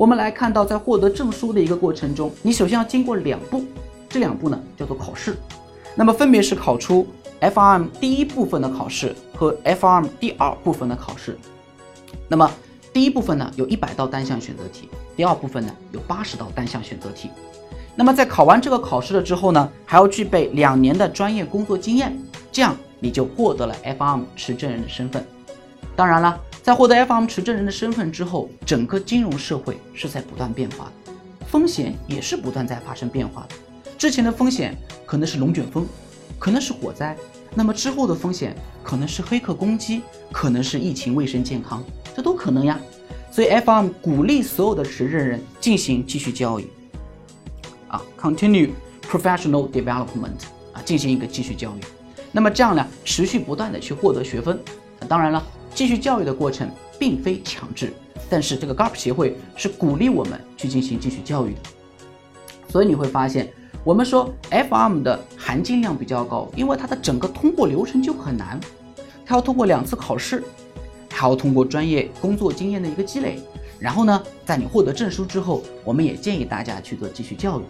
我们来看到，在获得证书的一个过程中，你首先要经过两步，这两步呢叫做考试，那么分别是考出 FRM 第一部分的考试和 FRM 第二部分的考试。那么第一部分呢有一百道单项选择题，第二部分呢有八十道单项选择题。那么在考完这个考试了之后呢，还要具备两年的专业工作经验，这样你就获得了 FRM 持证人的身份。当然了。在获得 FM 持证人的身份之后，整个金融社会是在不断变化的，风险也是不断在发生变化的。之前的风险可能是龙卷风，可能是火灾，那么之后的风险可能是黑客攻击，可能是疫情、卫生健康，这都可能呀。所以 FM 鼓励所有的持证人进行继续教育，啊，continue professional development，啊，进行一个继续教育。那么这样呢，持续不断的去获得学分。当然了。继续教育的过程并非强制，但是这个 GAP 协会是鼓励我们去进行继续教育的。所以你会发现，我们说 FRM 的含金量比较高，因为它的整个通过流程就很难，它要通过两次考试，还要通过专业工作经验的一个积累，然后呢，在你获得证书之后，我们也建议大家去做继续教育。